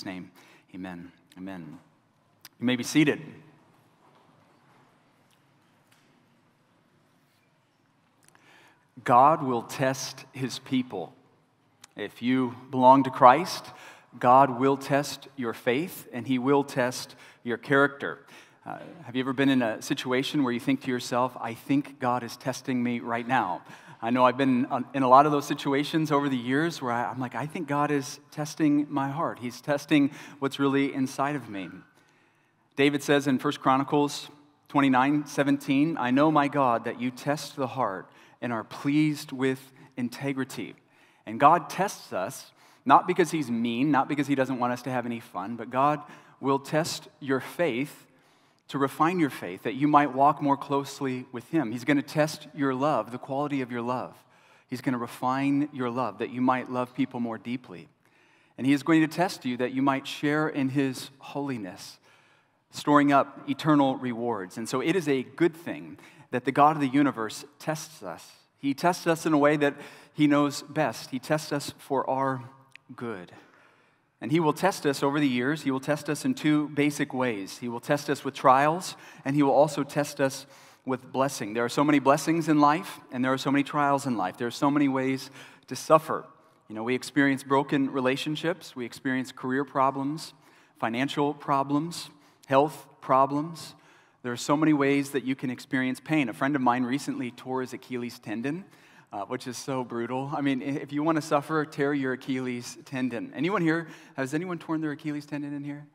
Jesus' name, amen. Amen. You may be seated. God will test his people. If you belong to Christ, God will test your faith and he will test your character. Uh, have you ever been in a situation where you think to yourself, I think God is testing me right now? I know I've been uh, in a lot of those situations over the years where I'm like, I think God is testing my heart. He's testing what's really inside of me. David says in 1 Chronicles 29 17, I know, my God, that you test the heart and are pleased with integrity. And God tests us not because He's mean, not because He doesn't want us to have any fun, but God will test your faith to refine your faith that you might walk more closely with Him. He's going to test your love, the quality of your love. He's going to refine your love that you might love people more deeply. And He is going to test you that you might share in His holiness, storing up eternal rewards. And so it is a good thing that the God of the universe tests us. He tests us in a way that He knows best. He tests us for our good. And He will test us over the years. He will test us in two basic ways. He will test us with trials, and He will also test us with blessing. There are so many blessings in life, and there are so many trials in life. There are so many ways to suffer. You know, we experience broken relationships, we experience career problems, financial problems, health problems. There are so many ways that you can experience pain. A friend of mine recently tore his Achilles tendon, uh, which is so brutal. I mean, if you want to suffer, tear your Achilles tendon. Anyone here, has anyone torn their Achilles tendon in here?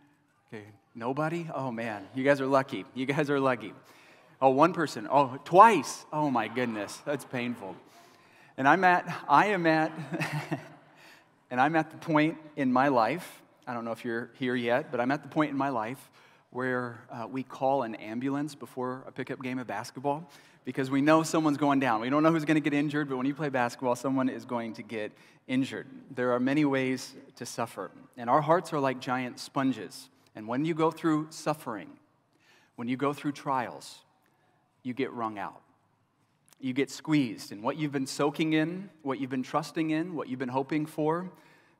Okay, nobody? Oh man, you guys are lucky. You guys are lucky. Oh, one person. Oh, twice. Oh my goodness, that's painful. And I'm at, I am at, and I'm at the point in my life, I don't know if you're here yet, but I'm at the point in my life where uh, we call an ambulance before a pickup game of basketball because we know someone's going down. We don't know who's going to get injured, but when you play basketball, someone is going to get injured. There are many ways to suffer, and our hearts are like giant sponges. And when you go through suffering, when you go through trials, you get wrung out. You get squeezed, and what you've been soaking in, what you've been trusting in, what you've been hoping for,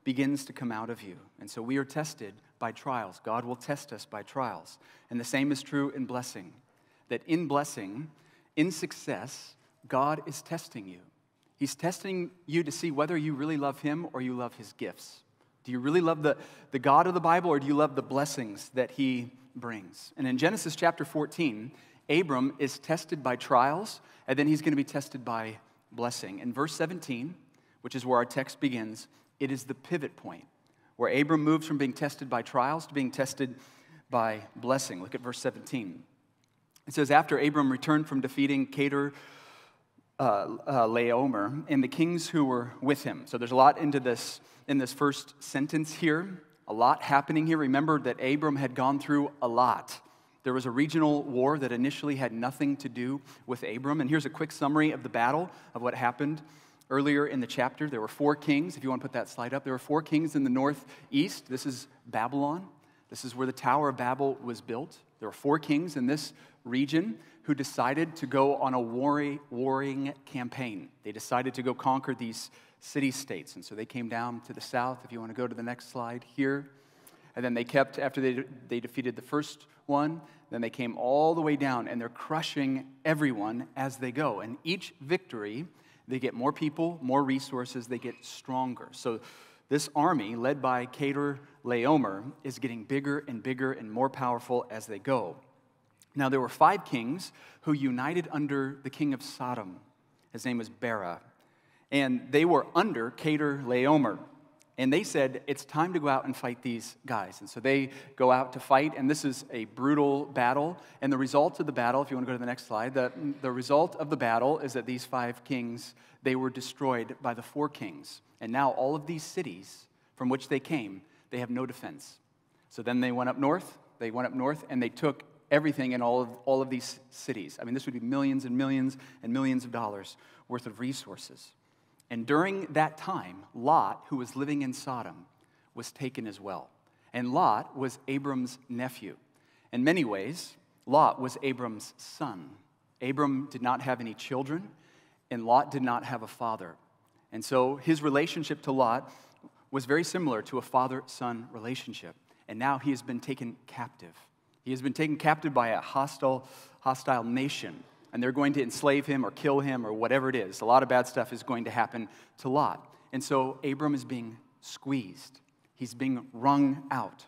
begins to come out of you. And so we are tested by trials. God will test us by trials. And the same is true in blessing. That in blessing, in success, God is testing you. He's testing you to see whether you really love Him or you love His gifts. Do you really love the, the God of the Bible or do you love the blessings that He brings? And in Genesis chapter 14, Abram is tested by trials, and then he's going to be tested by blessing. In verse 17, which is where our text begins, it is the pivot point where Abram moves from being tested by trials to being tested by blessing. Look at verse 17. It says, After Abram returned from defeating Kedar uh, uh, Laomer and the kings who were with him. So there's a lot into this in this first sentence here, a lot happening here. Remember that Abram had gone through a lot. There was a regional war that initially had nothing to do with Abram. And here's a quick summary of the battle of what happened earlier in the chapter. There were four kings, if you want to put that slide up. There were four kings in the northeast. This is Babylon. This is where the Tower of Babel was built. There were four kings in this region who decided to go on a warring campaign. They decided to go conquer these city states. And so they came down to the south. If you want to go to the next slide here. And then they kept, after they, they defeated the first one, then they came all the way down and they're crushing everyone as they go. And each victory, they get more people, more resources, they get stronger. So this army, led by Kedar Laomer, is getting bigger and bigger and more powerful as they go. Now, there were five kings who united under the king of Sodom. His name was Bera. And they were under Chedorlaomer. And they said, it's time to go out and fight these guys. And so they go out to fight, and this is a brutal battle. And the result of the battle, if you want to go to the next slide, the, the result of the battle is that these five kings, they were destroyed by the four kings. And now all of these cities from which they came, they have no defense. So then they went up north, they went up north, and they took everything in all of, all of these cities. I mean, this would be millions and millions and millions of dollars worth of resources. And during that time, Lot, who was living in Sodom, was taken as well. And Lot was Abram's nephew. In many ways, Lot was Abram's son. Abram did not have any children, and Lot did not have a father. And so his relationship to Lot was very similar to a father son relationship. And now he has been taken captive. He has been taken captive by a hostile, hostile nation. And they're going to enslave him or kill him or whatever it is. A lot of bad stuff is going to happen to Lot. And so Abram is being squeezed, he's being wrung out.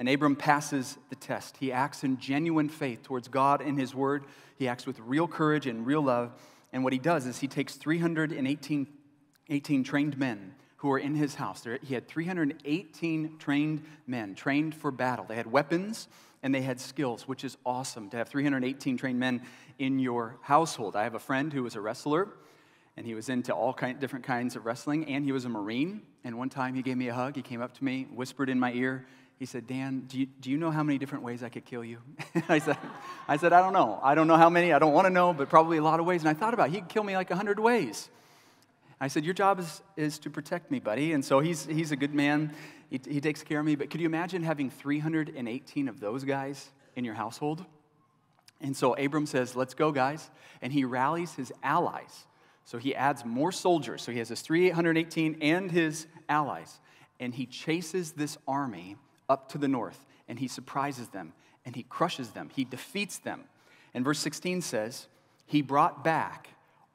And Abram passes the test. He acts in genuine faith towards God and his word. He acts with real courage and real love. And what he does is he takes 318 18 trained men who were in his house. He had 318 trained men, trained for battle. They had weapons and they had skills, which is awesome to have 318 trained men in your household. I have a friend who was a wrestler, and he was into all kind, different kinds of wrestling, and he was a Marine. And one time he gave me a hug. He came up to me, whispered in my ear. He said, Dan, do you, do you know how many different ways I could kill you? I, said, I said, I don't know. I don't know how many. I don't want to know, but probably a lot of ways. And I thought about it. He could kill me like 100 ways. I said, Your job is, is to protect me, buddy. And so he's, he's a good man. He, he takes care of me. But could you imagine having 318 of those guys in your household? And so Abram says, Let's go, guys. And he rallies his allies. So he adds more soldiers. So he has his 318 and his allies. And he chases this army up to the north. And he surprises them. And he crushes them. He defeats them. And verse 16 says, He brought back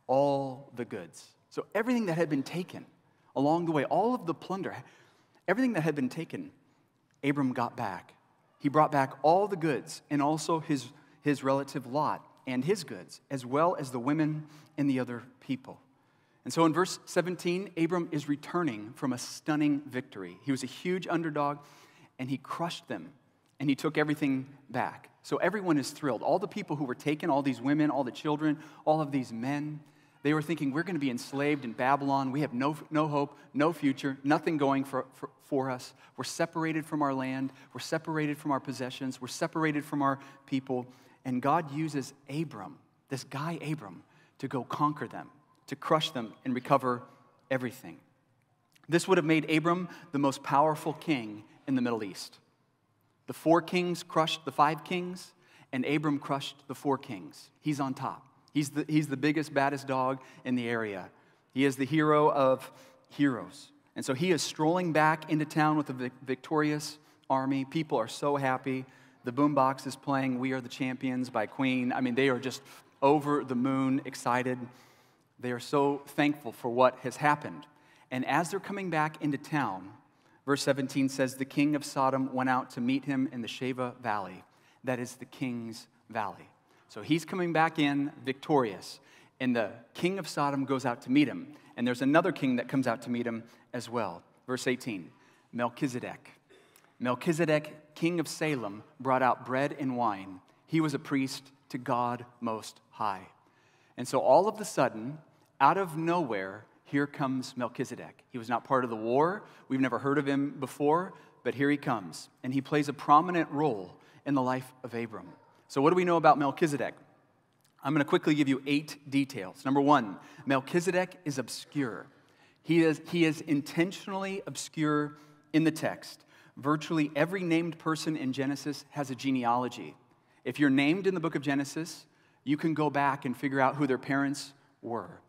all the goods. So everything that had been taken along the way, all of the plunder, everything that had been taken, Abram got back. He brought back all the goods and also his, his relative Lot and his goods, as well as the women and the other people. And so in verse 17, Abram is returning from a stunning victory. He was a huge underdog and he crushed them and he took everything back. So everyone is thrilled. All the people who were taken, all these women, all the children, all of these men, they were thinking, we're going to be enslaved in Babylon. We have no, no hope, no future, nothing going for, for, for us. We're separated from our land. We're separated from our possessions. We're separated from our people. And God uses Abram, this guy Abram, to go conquer them, to crush them, and recover everything. This would have made Abram the most powerful king in the Middle East. The four kings crushed the five kings, and Abram crushed the four kings. He's on top. He's the, he's the biggest, baddest dog in the area. He is the hero of heroes. And so he is strolling back into town with a victorious army. People are so happy. The boombox is playing We Are the Champions by Queen. I mean, they are just over the moon, excited. They are so thankful for what has happened. And as they're coming back into town, verse 17 says, The king of Sodom went out to meet him in the Shaveh Valley. That is the king's valley. So he's coming back in victorious. And the king of Sodom goes out to meet him. And there's another king that comes out to meet him as well. Verse 18 Melchizedek. Melchizedek, king of Salem, brought out bread and wine. He was a priest to God Most High. And so all of a sudden, out of nowhere, here comes Melchizedek. He was not part of the war. We've never heard of him before, but here he comes. And he plays a prominent role in the life of Abram. So, what do we know about Melchizedek? I'm going to quickly give you eight details. Number one, Melchizedek is obscure. He is, he is intentionally obscure in the text. Virtually every named person in Genesis has a genealogy. If you're named in the book of Genesis, you can go back and figure out who their parents were.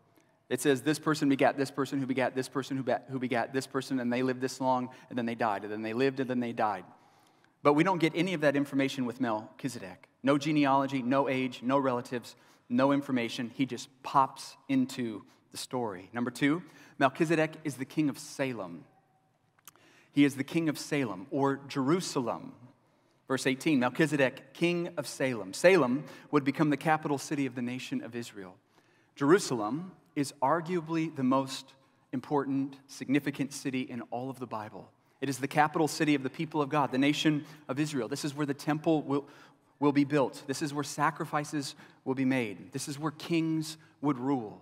It says this person begat this person who begat this person who, begat, who begat this person, and they lived this long, and then they died, and then they lived, and then they died. But we don't get any of that information with Melchizedek. No genealogy, no age, no relatives, no information. He just pops into the story. Number two, Melchizedek is the king of Salem. He is the king of Salem or Jerusalem. Verse 18 Melchizedek, king of Salem. Salem would become the capital city of the nation of Israel. Jerusalem is arguably the most important, significant city in all of the Bible. It is the capital city of the people of God, the nation of Israel. This is where the temple will, will be built. This is where sacrifices will be made. This is where kings would rule.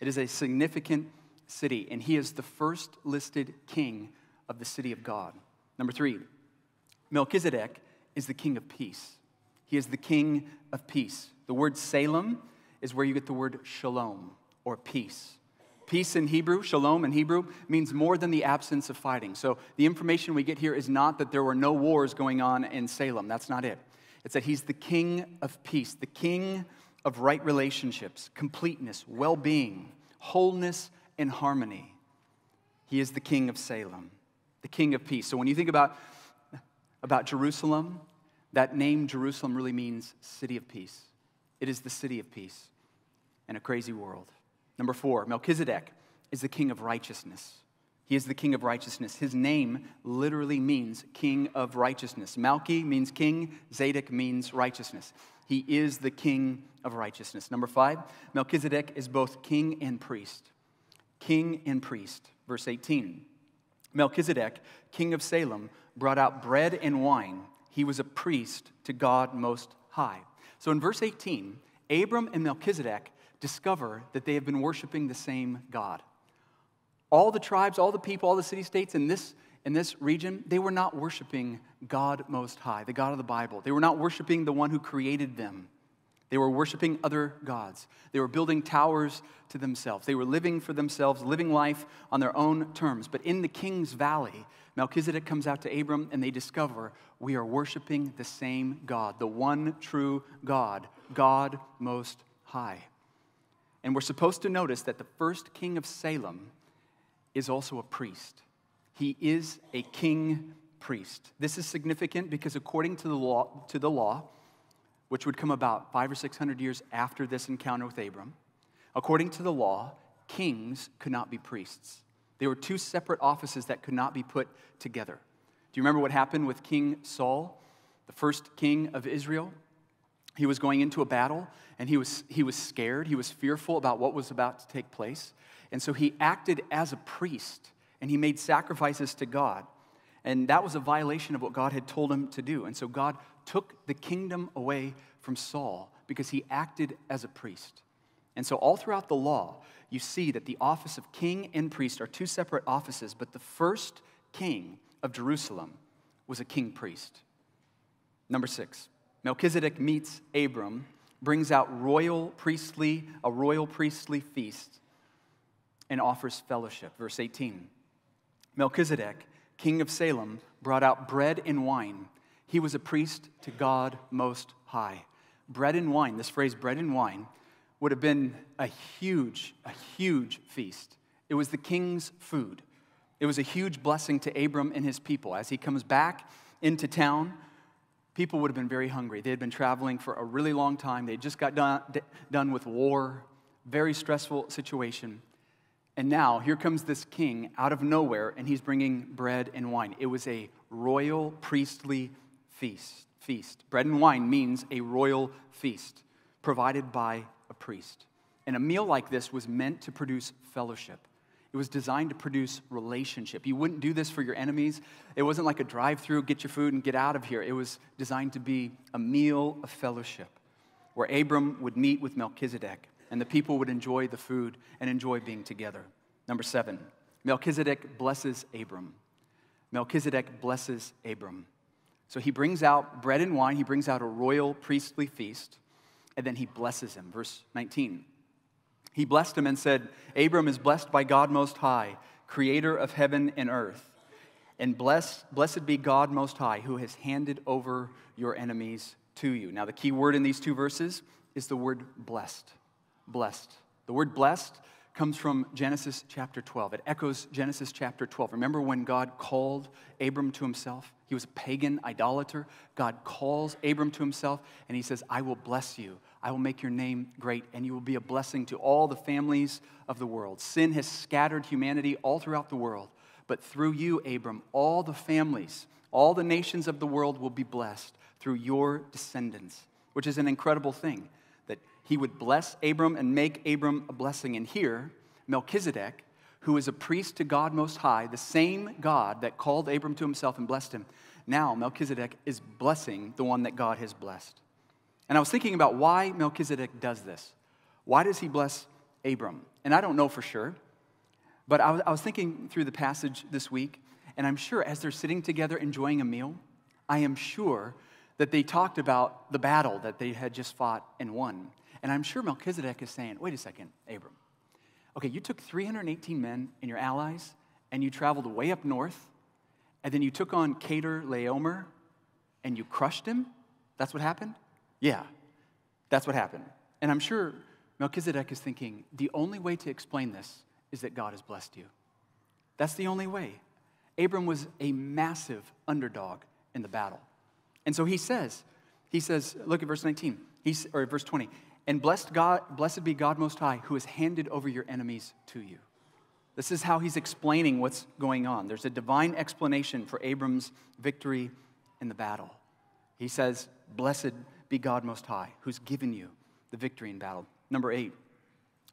It is a significant city, and he is the first listed king of the city of God. Number three, Melchizedek is the king of peace. He is the king of peace. The word Salem is where you get the word shalom or peace. Peace in Hebrew, shalom in Hebrew, means more than the absence of fighting. So the information we get here is not that there were no wars going on in Salem. That's not it. It's that he's the king of peace, the king of right relationships, completeness, well being, wholeness, and harmony. He is the king of Salem, the king of peace. So when you think about, about Jerusalem, that name Jerusalem really means city of peace. It is the city of peace in a crazy world. Number four, Melchizedek is the king of righteousness. He is the king of righteousness. His name literally means king of righteousness. Malchi means king, Zadok means righteousness. He is the king of righteousness. Number five, Melchizedek is both king and priest. King and priest. Verse 18 Melchizedek, king of Salem, brought out bread and wine. He was a priest to God Most High. So in verse 18, Abram and Melchizedek discover that they have been worshiping the same God. All the tribes, all the people, all the city states in this, in this region, they were not worshiping God Most High, the God of the Bible. They were not worshiping the one who created them. They were worshiping other gods. They were building towers to themselves. They were living for themselves, living life on their own terms. But in the king's valley, Melchizedek comes out to Abram and they discover we are worshiping the same God, the one true God, God Most High. And we're supposed to notice that the first king of Salem is also a priest. He is a king priest. This is significant because according to the law, to the law, which would come about five or six hundred years after this encounter with Abram, according to the law, kings could not be priests. They were two separate offices that could not be put together. Do you remember what happened with King Saul, the first king of Israel? He was going into a battle and he was, he was scared. He was fearful about what was about to take place. And so he acted as a priest and he made sacrifices to God. And that was a violation of what God had told him to do. And so God took the kingdom away from Saul because he acted as a priest. And so, all throughout the law, you see that the office of king and priest are two separate offices, but the first king of Jerusalem was a king priest. Number six, Melchizedek meets Abram, brings out royal priestly, a royal priestly feast and offers fellowship. Verse 18 Melchizedek, king of Salem, brought out bread and wine. He was a priest to God Most High. Bread and wine, this phrase, bread and wine, would have been a huge, a huge feast. It was the king's food. It was a huge blessing to Abram and his people. As he comes back into town, people would have been very hungry. They had been traveling for a really long time. They just got done, done with war, very stressful situation. And now, here comes this king out of nowhere, and he's bringing bread and wine. It was a royal priestly feast. feast. Bread and wine means a royal feast provided by a priest. And a meal like this was meant to produce fellowship. It was designed to produce relationship. You wouldn't do this for your enemies. It wasn't like a drive through, get your food and get out of here. It was designed to be a meal of fellowship where Abram would meet with Melchizedek and the people would enjoy the food and enjoy being together. Number seven, Melchizedek blesses Abram. Melchizedek blesses Abram. So he brings out bread and wine, he brings out a royal priestly feast, and then he blesses him. Verse 19. He blessed him and said, Abram is blessed by God Most High, creator of heaven and earth. And blessed, blessed be God Most High, who has handed over your enemies to you. Now, the key word in these two verses is the word blessed blessed. The word blessed comes from Genesis chapter 12. It echoes Genesis chapter 12. Remember when God called Abram to himself? He was a pagan idolater. God calls Abram to himself and he says, I will bless you. I will make your name great and you will be a blessing to all the families of the world. Sin has scattered humanity all throughout the world, but through you, Abram, all the families, all the nations of the world will be blessed through your descendants, which is an incredible thing that he would bless Abram and make Abram a blessing. And here, Melchizedek, who is a priest to God Most High, the same God that called Abram to himself and blessed him, now Melchizedek is blessing the one that God has blessed. And I was thinking about why Melchizedek does this. Why does he bless Abram? And I don't know for sure, but I was, I was thinking through the passage this week, and I'm sure as they're sitting together enjoying a meal, I am sure that they talked about the battle that they had just fought and won. And I'm sure Melchizedek is saying, wait a second, Abram. Okay, you took 318 men and your allies, and you traveled way up north, and then you took on Chedorlaomer, and you crushed him? That's what happened? Yeah, that's what happened. And I'm sure Melchizedek is thinking, the only way to explain this is that God has blessed you. That's the only way. Abram was a massive underdog in the battle. And so he says, he says, look at verse 19, he's, or verse 20, and blessed, God, blessed be God Most High, who has handed over your enemies to you. This is how he's explaining what's going on. There's a divine explanation for Abram's victory in the battle. He says, Blessed be God Most High, who's given you the victory in battle. Number eight,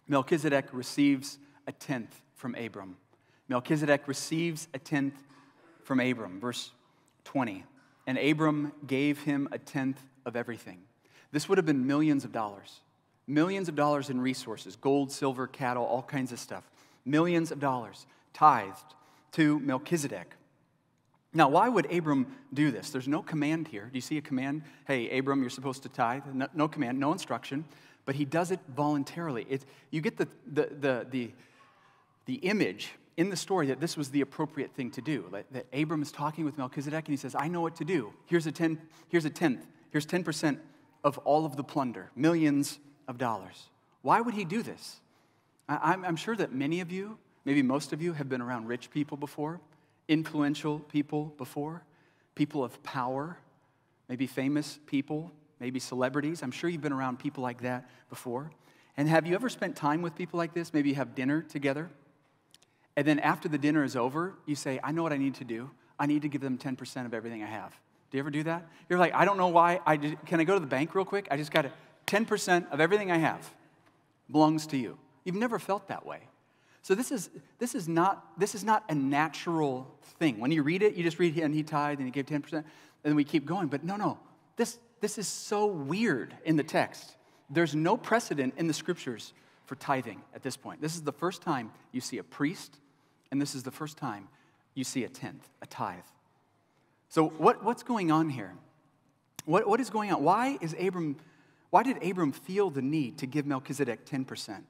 Melchizedek receives a tenth from Abram. Melchizedek receives a tenth from Abram. Verse 20. And Abram gave him a tenth of everything. This would have been millions of dollars. Millions of dollars in resources gold, silver, cattle, all kinds of stuff. Millions of dollars tithed to Melchizedek. Now, why would Abram do this? There's no command here. Do you see a command? Hey, Abram, you're supposed to tithe. No, no command, no instruction, but he does it voluntarily. It, you get the, the, the, the, the image in the story that this was the appropriate thing to do. That, that Abram is talking with Melchizedek and he says, I know what to do. Here's a, ten, here's a tenth. Here's 10% of all of the plunder, millions of dollars. Why would he do this? I, I'm, I'm sure that many of you, maybe most of you, have been around rich people before influential people before, people of power, maybe famous people, maybe celebrities. I'm sure you've been around people like that before. And have you ever spent time with people like this? Maybe you have dinner together. And then after the dinner is over, you say, I know what I need to do. I need to give them 10% of everything I have. Do you ever do that? You're like, I don't know why. I just, can I go to the bank real quick? I just got to, 10% of everything I have belongs to you. You've never felt that way. So this is, this is, not, this is not a natural thing. When you read it, you just read, and he tithed and he gave 10%, and then we keep going. But no, no, this, this is so weird in the text. There's no precedent in the scriptures for tithing at this point. This is the first time you see a priest, and this is the first time you see a tenth, a tithe. So what, what's going on here? What, what is going on? Why is Abram, why did Abram feel the need to give Melchizedek 10%?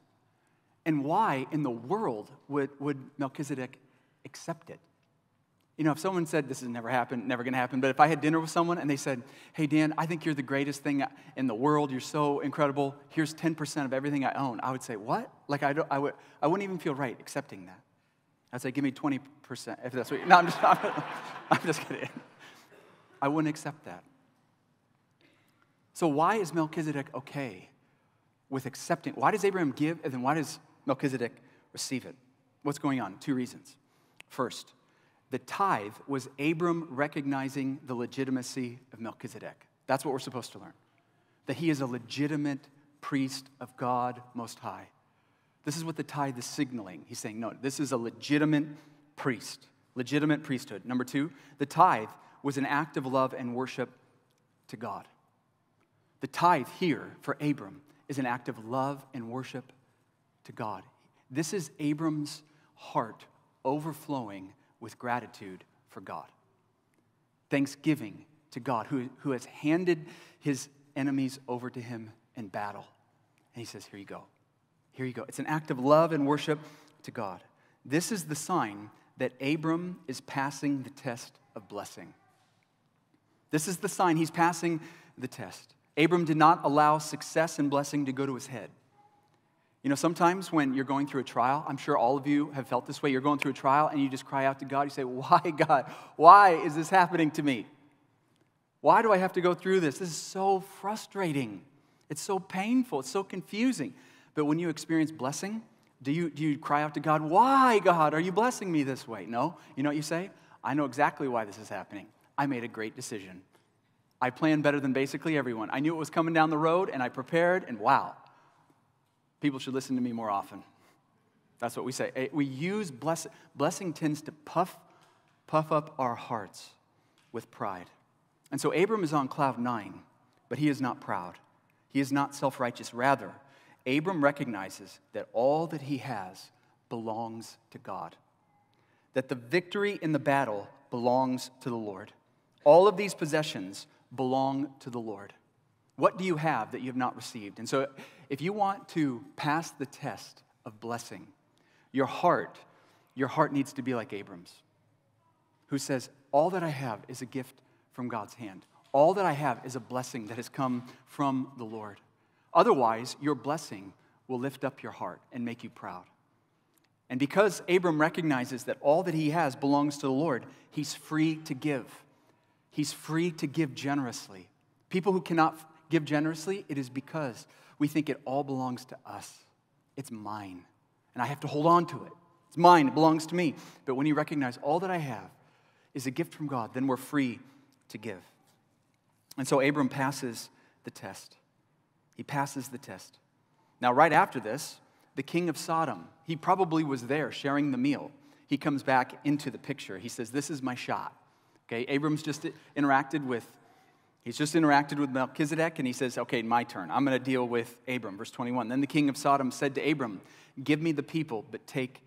And why in the world would, would Melchizedek accept it? You know, if someone said, This has never happened, never gonna happen, but if I had dinner with someone and they said, Hey, Dan, I think you're the greatest thing in the world, you're so incredible, here's 10% of everything I own, I would say, What? Like, I, don't, I, would, I wouldn't even feel right accepting that. I'd say, Give me 20%, if that's what you, no, I'm just, I'm, I'm just kidding. I wouldn't accept that. So, why is Melchizedek okay with accepting? Why does Abraham give, and then why does Melchizedek receive it. What's going on? Two reasons. First, the tithe was Abram recognizing the legitimacy of Melchizedek. That's what we're supposed to learn. That he is a legitimate priest of God Most High. This is what the tithe is signaling. He's saying, no, this is a legitimate priest, legitimate priesthood. Number two, the tithe was an act of love and worship to God. The tithe here for Abram is an act of love and worship to God. This is Abram's heart overflowing with gratitude for God. Thanksgiving to God, who, who has handed his enemies over to him in battle. And he says, Here you go. Here you go. It's an act of love and worship to God. This is the sign that Abram is passing the test of blessing. This is the sign he's passing the test. Abram did not allow success and blessing to go to his head. You know, sometimes when you're going through a trial, I'm sure all of you have felt this way. You're going through a trial and you just cry out to God. You say, Why, God? Why is this happening to me? Why do I have to go through this? This is so frustrating. It's so painful. It's so confusing. But when you experience blessing, do you, do you cry out to God, Why, God, are you blessing me this way? No. You know what you say? I know exactly why this is happening. I made a great decision. I planned better than basically everyone. I knew it was coming down the road and I prepared, and wow, People should listen to me more often. That's what we say. Eh, we use blessing. Blessing tends to puff, puff up our hearts with pride. And so Abram is on cloud nine, but he is not proud. He is not self righteous. Rather, Abram recognizes that all that he has belongs to God, that the victory in the battle belongs to the Lord. All of these possessions belong to the Lord. What do you have that you have not received? And so, if you want to pass the test of blessing, your heart, your heart needs to be like Abram's, who says, All that I have is a gift from God's hand. All that I have is a blessing that has come from the Lord. Otherwise, your blessing will lift up your heart and make you proud. And because Abram recognizes that all that he has belongs to the Lord, he's free to give. He's free to give generously. People who cannot give generously, it is because we think it all belongs to us. It's mine, and I have to hold on to it. It's mine, it belongs to me. But when you recognize all that I have is a gift from God, then we're free to give. And so Abram passes the test. He passes the test. Now, right after this, the king of Sodom, he probably was there sharing the meal. He comes back into the picture. He says, This is my shot. Okay, Abram's just interacted with, he's just interacted with Melchizedek, and he says, Okay, my turn. I'm going to deal with Abram. Verse 21. Then the king of Sodom said to Abram, Give me the people, but take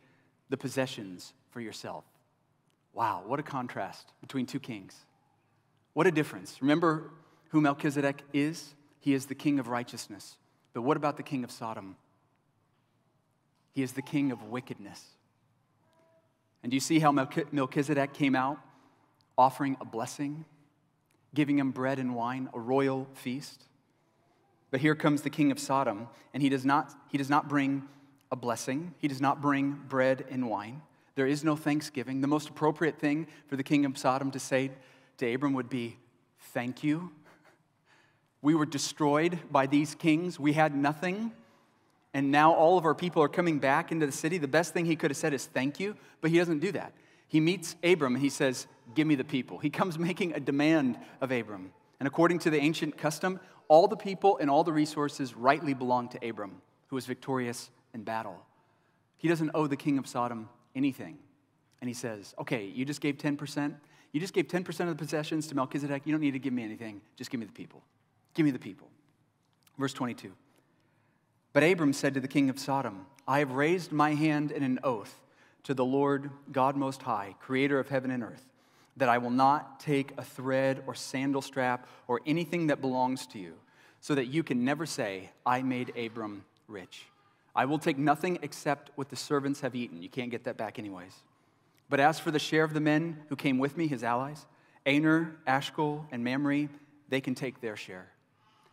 the possessions for yourself. Wow, what a contrast between two kings. What a difference. Remember who Melchizedek is? He is the king of righteousness. But what about the king of Sodom? He is the king of wickedness. And do you see how Melchizedek came out offering a blessing, giving him bread and wine, a royal feast? But here comes the king of Sodom, and he does not, he does not bring a blessing, he does not bring bread and wine. There is no thanksgiving. The most appropriate thing for the king of Sodom to say to Abram would be, Thank you. We were destroyed by these kings, we had nothing and now all of our people are coming back into the city, the best thing he could have said is thank you, but he doesn't do that. He meets Abram and he says, Give me the people. He comes making a demand of Abram. And according to the ancient custom, all the people and all the resources rightly belong to Abram, who was victorious in battle. He doesn't owe the king of Sodom anything. And he says, Okay, you just gave 10%. You just gave 10% of the possessions to Melchizedek. You don't need to give me anything. Just give me the people. Give me the people. Verse 22. But Abram said to the king of Sodom, I have raised my hand in an oath to the Lord God Most High, creator of heaven and earth, that I will not take a thread or sandal strap or anything that belongs to you, so that you can never say, I made Abram rich. I will take nothing except what the servants have eaten. You can't get that back, anyways. But as for the share of the men who came with me, his allies, Aner, Eshcol, and Mamre, they can take their share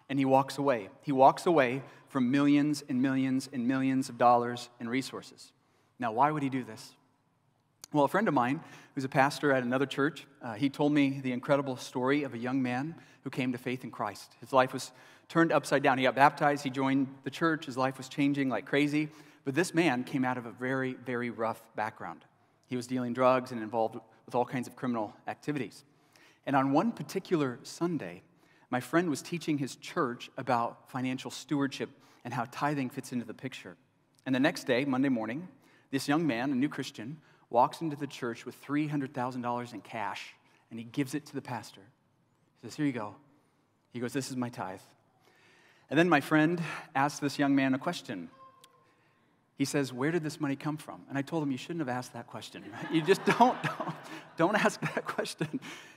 and he walks away. He walks away from millions and millions and millions of dollars and resources. Now, why would he do this? Well, a friend of mine who's a pastor at another church, uh, he told me the incredible story of a young man who came to faith in Christ. His life was turned upside down. He got baptized, he joined the church, his life was changing like crazy. But this man came out of a very, very rough background. He was dealing drugs and involved with all kinds of criminal activities. And on one particular Sunday, my friend was teaching his church about financial stewardship and how tithing fits into the picture. And the next day, Monday morning, this young man, a new Christian, walks into the church with $300,000 in cash and he gives it to the pastor. He says, Here you go. He goes, This is my tithe. And then my friend asked this young man a question. He says, Where did this money come from? And I told him, You shouldn't have asked that question. You just don't, don't, don't ask that question.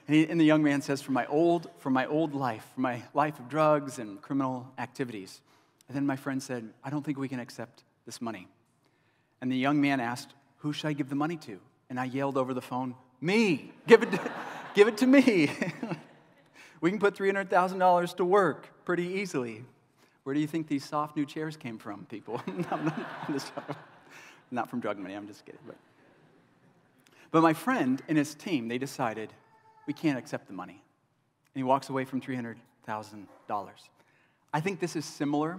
And, he, and the young man says, From my old, from my old life, from my life of drugs and criminal activities. And then my friend said, I don't think we can accept this money. And the young man asked, Who should I give the money to? And I yelled over the phone, Me! Give it to, give it to me. we can put $300,000 to work pretty easily. Where do you think these soft new chairs came from, people? not from drug money, I'm just kidding. But, but my friend and his team, they decided we can't accept the money. And he walks away from $300,000. I think this is similar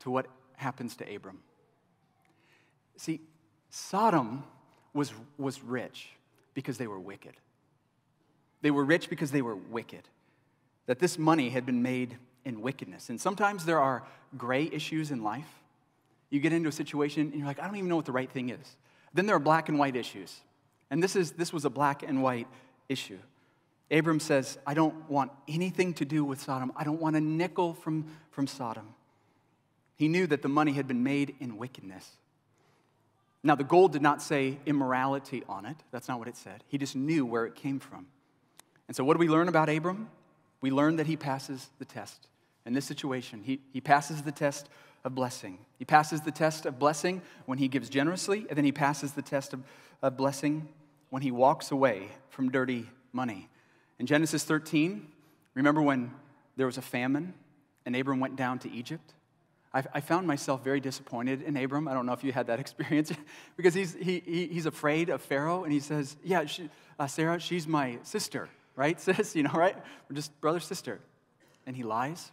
to what happens to Abram. See, Sodom was, was rich because they were wicked. They were rich because they were wicked. That this money had been made in wickedness. And sometimes there are gray issues in life. You get into a situation and you're like, I don't even know what the right thing is. Then there are black and white issues. And this, is, this was a black and white issue. Abram says, I don't want anything to do with Sodom. I don't want a nickel from, from Sodom. He knew that the money had been made in wickedness. Now, the gold did not say immorality on it. That's not what it said. He just knew where it came from. And so, what do we learn about Abram? We learn that he passes the test. In this situation, he, he passes the test of blessing. He passes the test of blessing when he gives generously, and then he passes the test of, of blessing when he walks away from dirty money. In Genesis 13, remember when there was a famine and Abram went down to Egypt? I, I found myself very disappointed in Abram. I don't know if you had that experience, because he's, he, he, he's afraid of Pharaoh, and he says, Yeah, she, uh, Sarah, she's my sister, right, sis? You know, right? We're just brother, sister. And he lies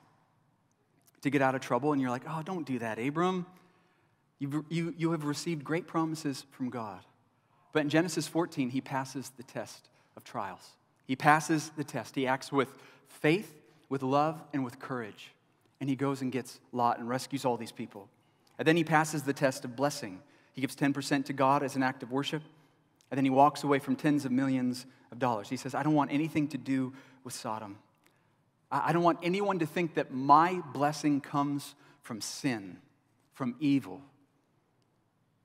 to get out of trouble, and you're like, Oh, don't do that, Abram. You've, you, you have received great promises from God. But in Genesis 14, he passes the test of trials. He passes the test. He acts with faith, with love, and with courage. And he goes and gets Lot and rescues all these people. And then he passes the test of blessing. He gives 10% to God as an act of worship. And then he walks away from tens of millions of dollars. He says, I don't want anything to do with Sodom. I don't want anyone to think that my blessing comes from sin, from evil.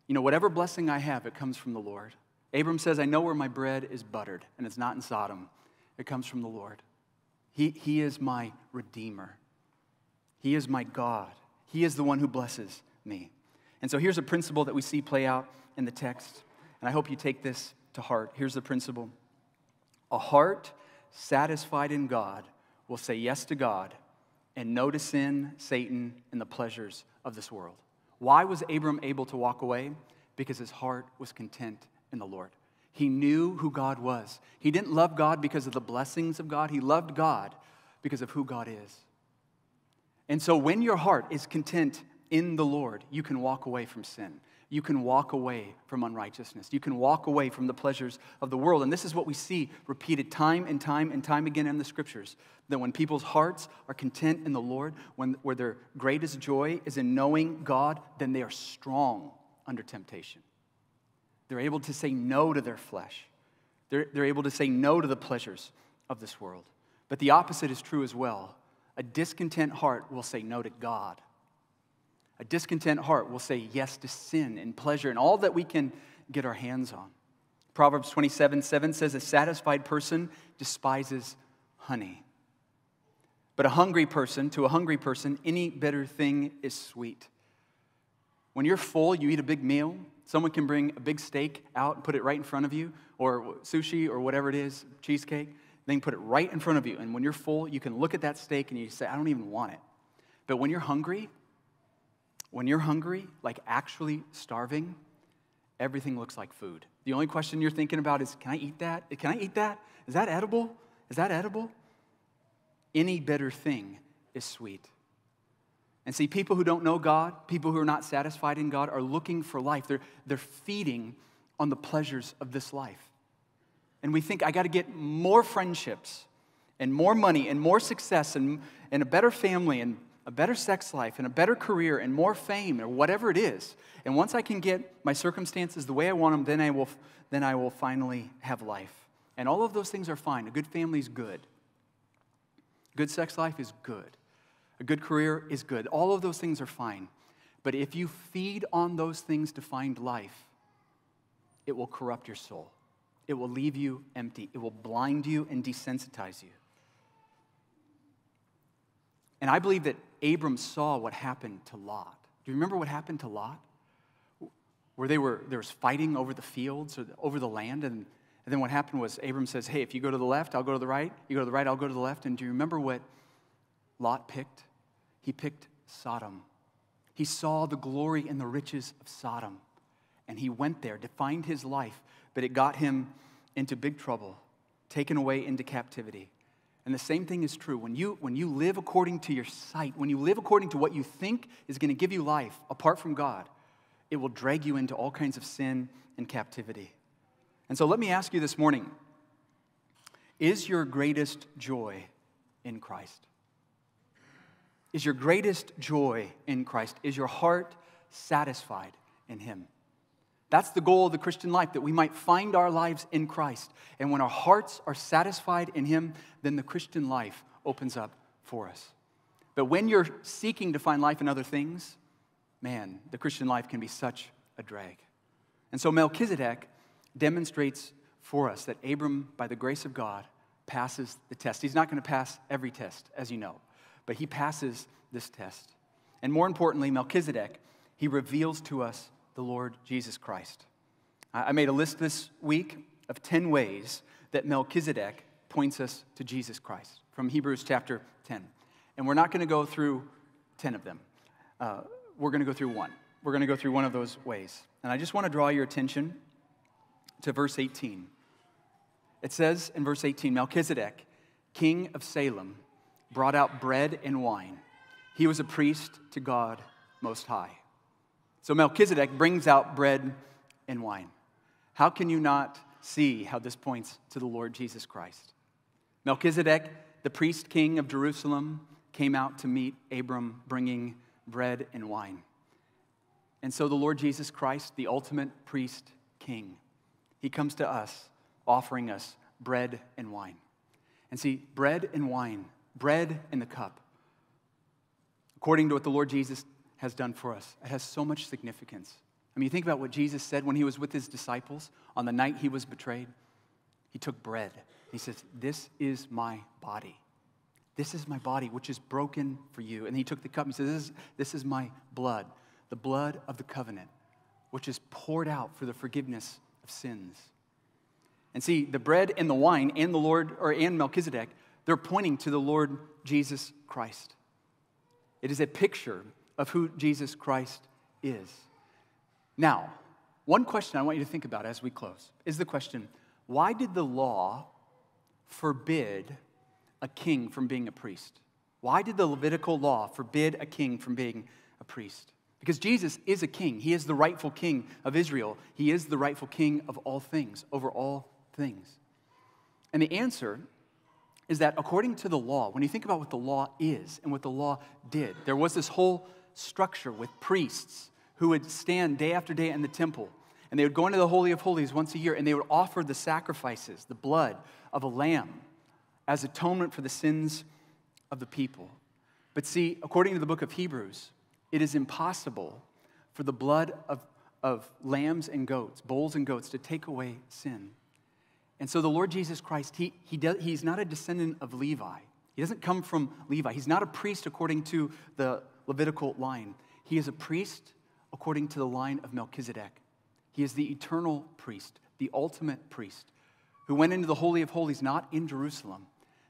You know, whatever blessing I have, it comes from the Lord. Abram says, I know where my bread is buttered, and it's not in Sodom. It comes from the Lord. He, he is my Redeemer. He is my God. He is the one who blesses me. And so here's a principle that we see play out in the text, and I hope you take this to heart. Here's the principle A heart satisfied in God will say yes to God and no to sin, Satan, and the pleasures of this world. Why was Abram able to walk away? Because his heart was content in the Lord. He knew who God was. He didn't love God because of the blessings of God, he loved God because of who God is. And so when your heart is content in the Lord, you can walk away from sin. You can walk away from unrighteousness. You can walk away from the pleasures of the world. And this is what we see repeated time and time and time again in the scriptures that when people's hearts are content in the Lord, when, where their greatest joy is in knowing God, then they are strong under temptation. They're able to say no to their flesh, they're, they're able to say no to the pleasures of this world. But the opposite is true as well. A discontent heart will say no to God. A discontent heart will say yes to sin and pleasure and all that we can get our hands on. Proverbs 27 7 says, A satisfied person despises honey. But a hungry person, to a hungry person, any bitter thing is sweet. When you're full, you eat a big meal. Someone can bring a big steak out and put it right in front of you, or sushi, or whatever it is, cheesecake. They can put it right in front of you. And when you're full, you can look at that steak and you say, I don't even want it. But when you're hungry, when you're hungry, like actually starving, everything looks like food. The only question you're thinking about is, can I eat that? Can I eat that? Is that edible? Is that edible? Any bitter thing is sweet. And see, people who don't know God, people who are not satisfied in God, are looking for life. They're, they're feeding on the pleasures of this life. And we think, I got to get more friendships and more money and more success and, and a better family and a better sex life and a better career and more fame or whatever it is. And once I can get my circumstances the way I want them, then I will, then I will finally have life. And all of those things are fine. A good family is good. Good sex life is good. A good career is good. All of those things are fine. But if you feed on those things to find life, it will corrupt your soul. It will leave you empty. It will blind you and desensitize you. And I believe that Abram saw what happened to Lot. Do you remember what happened to Lot? Where they were, there was fighting over the fields or over the land. And, and then what happened was Abram says, Hey, if you go to the left, I'll go to the right. You go to the right, I'll go to the left. And do you remember what Lot picked? He picked Sodom. He saw the glory and the riches of Sodom. And he went there to find his life but it got him into big trouble, taken away into captivity. And the same thing is true. When you, when you live according to your sight, when you live according to what you think is going to give you life apart from God, it will drag you into all kinds of sin and captivity. And so let me ask you this morning Is your greatest joy in Christ? Is your greatest joy in Christ? Is your heart satisfied in Him? That's the goal of the Christian life, that we might find our lives in Christ. And when our hearts are satisfied in Him, then the Christian life opens up for us. But when you're seeking to find life in other things, man, the Christian life can be such a drag. And so Melchizedek demonstrates for us that Abram, by the grace of God, passes the test. He's not going to pass every test, as you know, but he passes this test. And more importantly, Melchizedek, he reveals to us the Lord Jesus Christ. I made a list this week of 10 ways that Melchizedek points us to Jesus Christ from Hebrews chapter 10. And we're not going to go through 10 of them. uh, we're going to go through one. We're going to go through one of those ways. And I just want to draw your attention to verse 18. It says in verse 18 Melchizedek, king of Salem, brought out bread and wine. He was a priest to God Most High. So Melchizedek brings out bread and wine. How can you not see how this points to the Lord Jesus Christ? Melchizedek, the priest king of Jerusalem, came out to meet Abram bringing bread and wine. And so the Lord Jesus Christ, the ultimate priest king, he comes to us offering us bread and wine. And see, bread and wine, bread in the cup, according to what the Lord Jesus has done for us, it has so much significance. I mean, you think about what Jesus said when he was with his disciples on the night he was betrayed. He took bread. He says, This is my body. This is my body, which is broken for you. And he took the cup and he says, This is, this is my blood, the blood of the covenant, which is poured out for the forgiveness of sins. And see, the bread and the wine and the Lord, or and Melchizedek, they're pointing to the Lord Jesus Christ. It is a picture of who Jesus Christ is. Now, one question I want you to think about as we close is the question why did the law forbid a king from being a priest? Why did the Levitical law forbid a king from being a priest? Because Jesus is a king. He is the rightful king of Israel. He is the rightful king of all things, over all things. And the answer is that according to the law, when you think about what the law is and what the law did, there was this whole structure with priests who would stand day after day in the temple. And they would go into the Holy of Holies once a year and they would offer the sacrifices, the blood of a lamb, as atonement for the sins of the people. But see, according to the book of Hebrews, it is impossible for the blood of, of lambs and goats, bulls and goats, to take away sin. And so the Lord Jesus Christ, he, he does, he's not a descendant of Levi. He doesn't come from Levi. He's not a priest according to the Levitical line. He is a priest according to the line of Melchizedek. He is the eternal priest, the ultimate priest, who went into the Holy of Holies not in Jerusalem,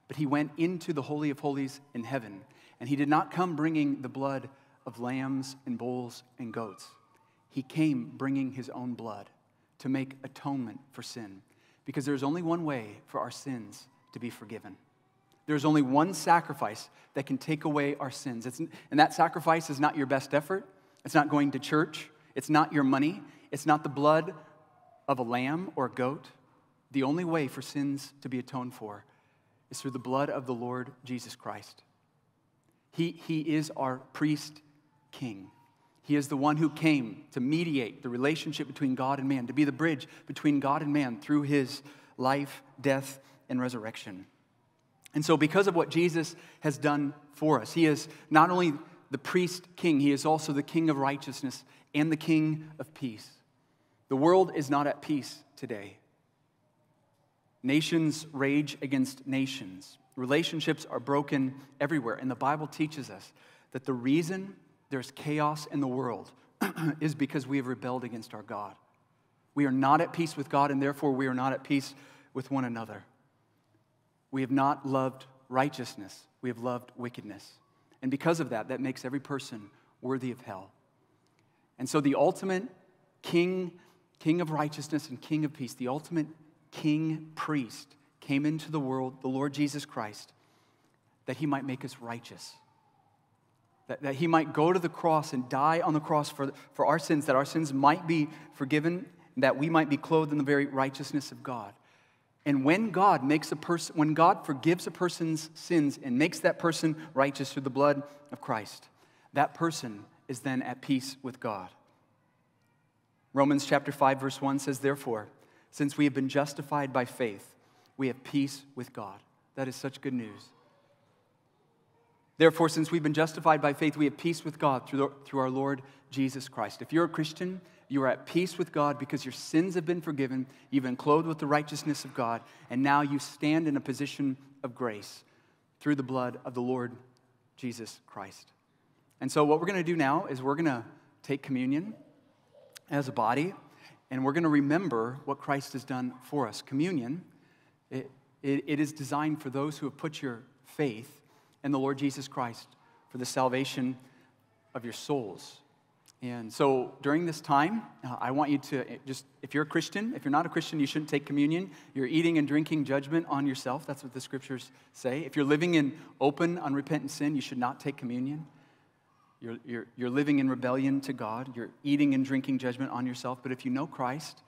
but he went into the Holy of Holies in heaven. And he did not come bringing the blood of lambs and bulls and goats. He came bringing his own blood to make atonement for sin. Because there's only one way for our sins to be forgiven. There's only one sacrifice that can take away our sins. It's, and that sacrifice is not your best effort. It's not going to church. It's not your money. It's not the blood of a lamb or a goat. The only way for sins to be atoned for is through the blood of the Lord Jesus Christ. He, he is our priest king. He is the one who came to mediate the relationship between God and man, to be the bridge between God and man through his life, death, and resurrection. And so, because of what Jesus has done for us, he is not only the priest king, he is also the king of righteousness and the king of peace. The world is not at peace today. Nations rage against nations. Relationships are broken everywhere. And the Bible teaches us that the reason there's chaos in the world is because we have rebelled against our God. We are not at peace with God, and therefore we are not at peace with one another. We have not loved righteousness, we have loved wickedness. And because of that, that makes every person worthy of hell. And so the ultimate king, king of righteousness and king of peace, the ultimate king priest came into the world, the Lord Jesus Christ, that he might make us righteous. That, that he might go to the cross and die on the cross for, for our sins, that our sins might be forgiven, that we might be clothed in the very righteousness of God. And when God makes a person, when God forgives a person's sins and makes that person righteous through the blood of Christ, that person is then at peace with God. Romans chapter 5 verse 1 says therefore, since we have been justified by faith, we have peace with God. That is such good news. Therefore, since we've been justified by faith, we have peace with God through, the, through our Lord Jesus Christ. If you're a Christian, you are at peace with God because your sins have been forgiven, you've been clothed with the righteousness of God, and now you stand in a position of grace through the blood of the Lord Jesus Christ. And so, what we're going to do now is we're going to take communion as a body, and we're going to remember what Christ has done for us. Communion, it, it, it is designed for those who have put your faith in the Lord Jesus Christ for the salvation of your souls. And so during this time, uh, I want you to uh, just, if you're a Christian, if you're not a Christian, you shouldn't take communion. You're eating and drinking judgment on yourself. That's what the scriptures say. If you're living in open, unrepentant sin, you should not take communion. You're, you're, you're living in rebellion to God. You're eating and drinking judgment on yourself. But if you know Christ,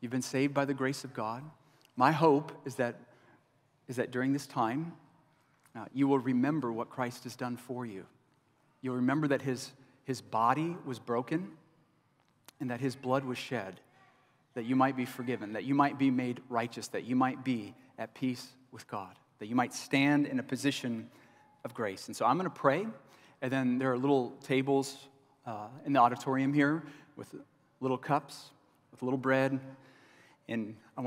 you've been saved by the grace of God. My hope is that, is that during this time, uh, you will remember what Christ has done for you. You'll remember that his his body was broken and that his blood was shed, that you might be forgiven, that you might be made righteous, that you might be at peace with God, that you might stand in a position of grace. And so I'm going to pray, and then there are little tables uh, in the auditorium here with little cups, with little bread, and I